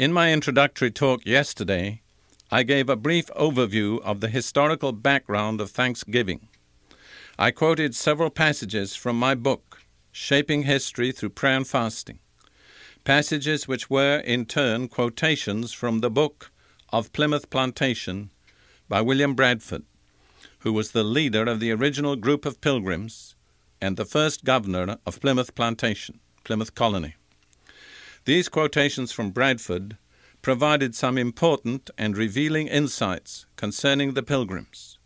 In my introductory talk yesterday, I gave a brief overview of the historical background of Thanksgiving. I quoted several passages from my book, Shaping History Through Prayer and Fasting, passages which were in turn quotations from the book of Plymouth Plantation by William Bradford, who was the leader of the original group of pilgrims and the first governor of Plymouth Plantation, Plymouth Colony. These quotations from Bradford provided some important and revealing insights concerning the pilgrims.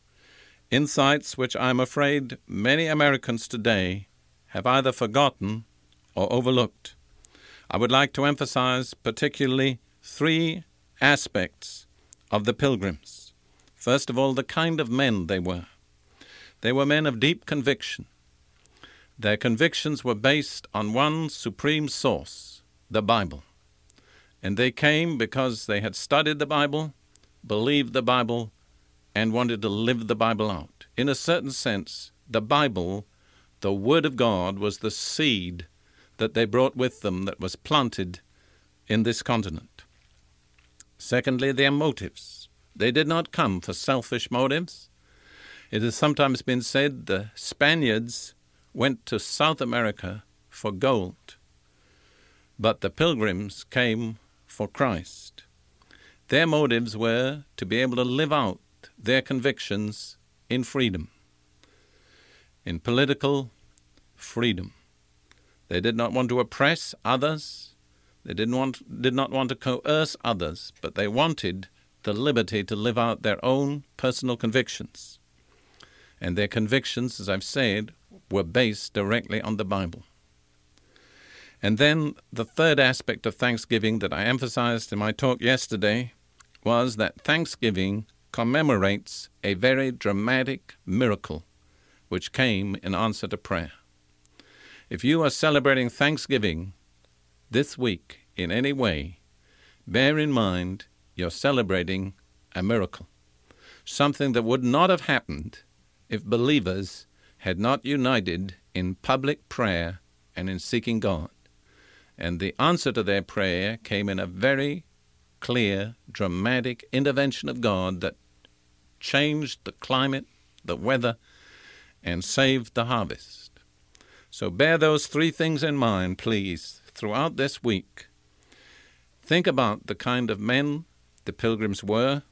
Insights which I am afraid many Americans today have either forgotten or overlooked. I would like to emphasize particularly three aspects of the pilgrims. First of all, the kind of men they were. They were men of deep conviction. Their convictions were based on one supreme source, the Bible. And they came because they had studied the Bible, believed the Bible, and wanted to live the Bible out. In a certain sense, the Bible, the Word of God, was the seed that they brought with them that was planted in this continent. Secondly, their motives. They did not come for selfish motives. It has sometimes been said the Spaniards went to South America for gold, but the pilgrims came for Christ. Their motives were to be able to live out their convictions in freedom, in political freedom. They did not want to oppress others. They didn't want, did not want to coerce others, but they wanted the liberty to live out their own personal convictions. And their convictions, as I've said, were based directly on the Bible. And then the third aspect of Thanksgiving that I emphasized in my talk yesterday was that Thanksgiving commemorates a very dramatic miracle which came in answer to prayer. If you are celebrating Thanksgiving this week in any way, bear in mind you're celebrating a miracle, something that would not have happened if believers had not united in public prayer and in seeking God. And the answer to their prayer came in a very clear, dramatic intervention of God that changed the climate, the weather, and saved the harvest. So bear those three things in mind, please, throughout this week. Think about the kind of men the pilgrims were,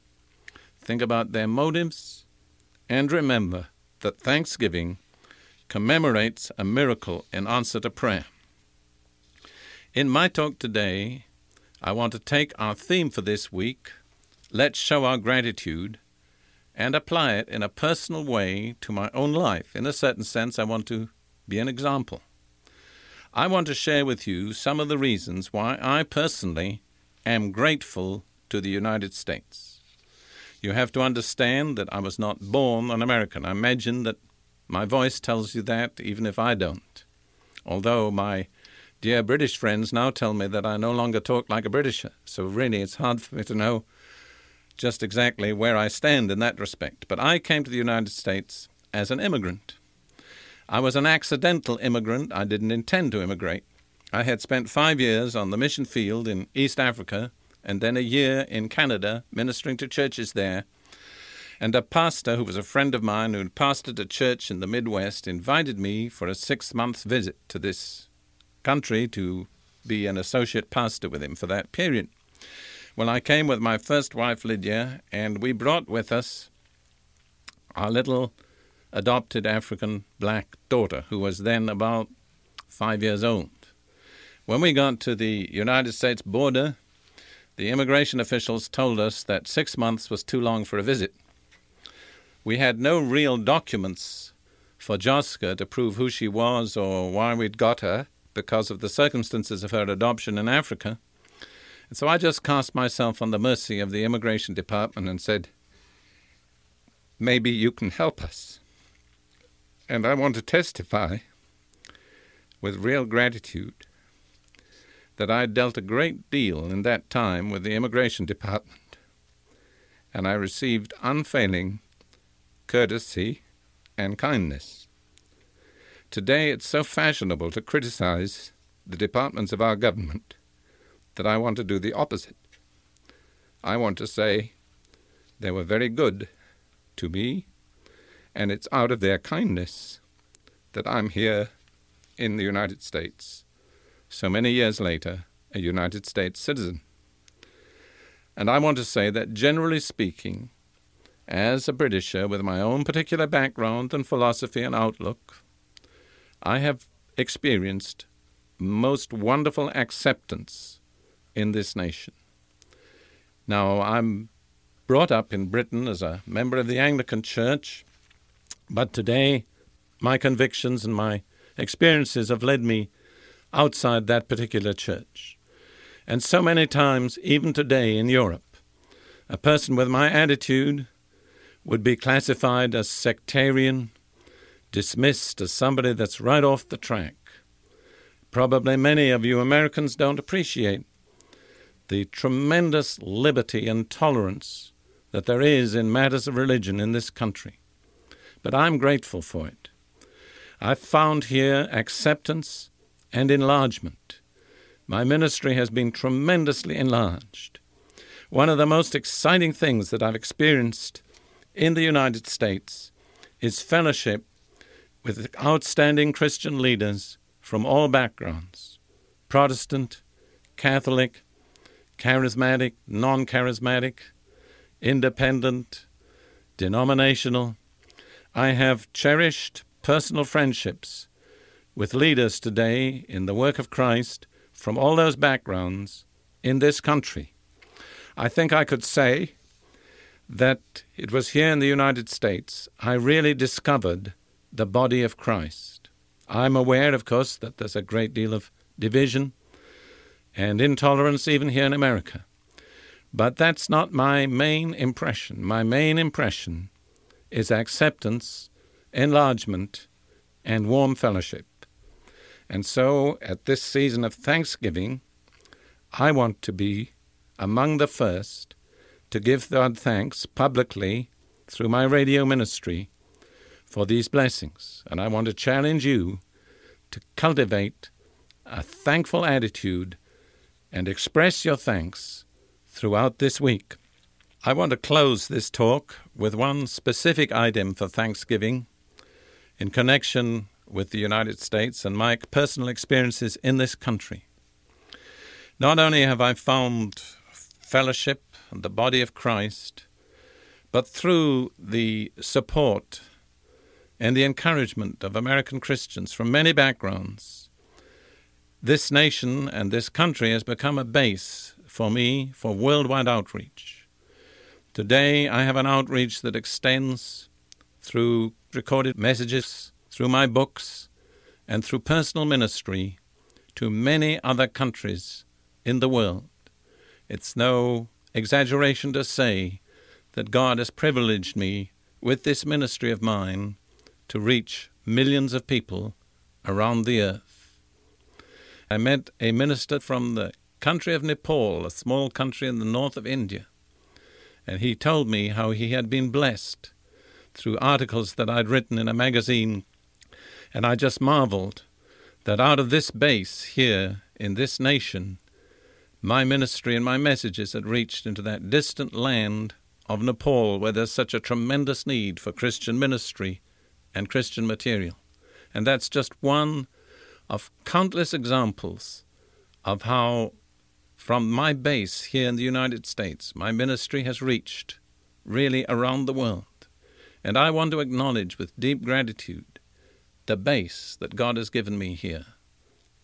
think about their motives, and remember that Thanksgiving commemorates a miracle in answer to prayer. In my talk today, I want to take our theme for this week, Let's Show Our Gratitude, and apply it in a personal way to my own life. In a certain sense, I want to be an example. I want to share with you some of the reasons why I personally am grateful to the United States. You have to understand that I was not born an American. I imagine that my voice tells you that, even if I don't. Although my dear British friends now tell me that I no longer talk like a Britisher, so really it's hard for me to know just exactly where I stand in that respect. But I came to the United States as an immigrant. I was an accidental immigrant. I didn't intend to immigrate. I had spent five years on the mission field in East Africa and then a year in Canada ministering to churches there. And a pastor who was a friend of mine who pastored a church in the Midwest invited me for a six month visit to this country to be an associate pastor with him for that period. Well, I came with my first wife, Lydia, and we brought with us our little adopted African black daughter, who was then about five years old. When we got to the United States border, the immigration officials told us that six months was too long for a visit. We had no real documents for Joska to prove who she was or why we'd got her because of the circumstances of her adoption in Africa. And so I just cast myself on the mercy of the immigration department and said, Maybe you can help us. And I want to testify with real gratitude that I dealt a great deal in that time with the immigration department, and I received unfailing courtesy and kindness. Today it's so fashionable to criticize the departments of our government that I want to do the opposite. I want to say they were very good to me, and it's out of their kindness that I'm here in the United States, so many years later, a United States citizen. And I want to say that, generally speaking, as a Britisher with my own particular background and philosophy and outlook, I have experienced most wonderful acceptance in this nation. Now, I'm brought up in Britain as a member of the Anglican Church, but today my convictions and my experiences have led me outside that particular church. And so many times, even today in Europe, a person with my attitude would be classified as sectarian, dismissed as somebody that's right off the track. Probably many of you Americans don't appreciate the tremendous liberty and tolerance that there is in matters of religion in this country. But I'm grateful for it. I've found here acceptance and enlargement. My ministry has been tremendously enlarged. One of the most exciting things that I've experienced in the United States is fellowship with outstanding Christian leaders from all backgrounds Protestant, Catholic, charismatic, non charismatic, independent, denominational. I have cherished personal friendships with leaders today in the work of Christ from all those backgrounds in this country. I think I could say that it was here in the United States I really discovered the body of Christ. I'm aware, of course, that there's a great deal of division and intolerance even here in America. But that's not my main impression. My main impression is acceptance, enlargement, and warm fellowship. And so, at this season of Thanksgiving, I want to be among the first to give God thanks publicly through my radio ministry for these blessings. And I want to challenge you to cultivate a thankful attitude and express your thanks throughout this week. I want to close this talk with one specific item for Thanksgiving in connection with the United States and my personal experiences in this country. Not only have I found fellowship and the body of Christ, but through the support and the encouragement of American Christians from many backgrounds, this nation and this country has become a base for me for worldwide outreach. Today, I have an outreach that extends through recorded messages, through my books, and through personal ministry to many other countries in the world. It's no exaggeration to say that God has privileged me with this ministry of mine to reach millions of people around the earth. I met a minister from the country of Nepal, a small country in the north of India, and he told me how he had been blessed through articles that I'd written in a magazine, and I just marveled that out of this base here in this nation, my ministry and my messages had reached into that distant land of Nepal where there's such a tremendous need for Christian ministry and Christian material. And that's just one of countless examples of how, from my base here in the United States, my ministry has reached really around the world. And I want to acknowledge with deep gratitude the base that God has given me here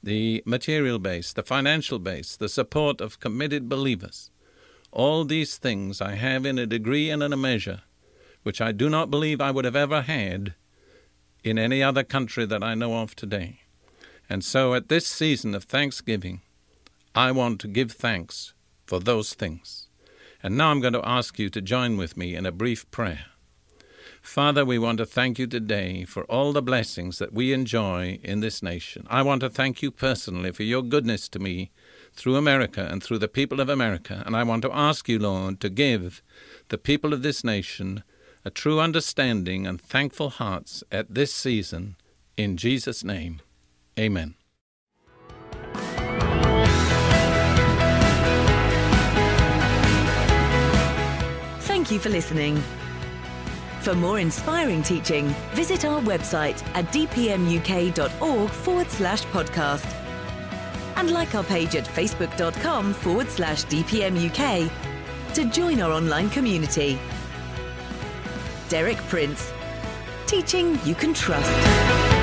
the material base, the financial base, the support of committed believers. All these things I have in a degree and in a measure which I do not believe I would have ever had in any other country that I know of today. And so at this season of Thanksgiving, I want to give thanks for those things. And now I'm going to ask you to join with me in a brief prayer. Father, we want to thank you today for all the blessings that we enjoy in this nation. I want to thank you personally for your goodness to me through America and through the people of America. And I want to ask you, Lord, to give the people of this nation a true understanding and thankful hearts at this season. In Jesus' name, amen. Thank you for listening. For more inspiring teaching, visit our website at dpmuk.org forward slash podcast. And like our page at facebook.com forward slash dpmuk to join our online community. Derek Prince, teaching you can trust.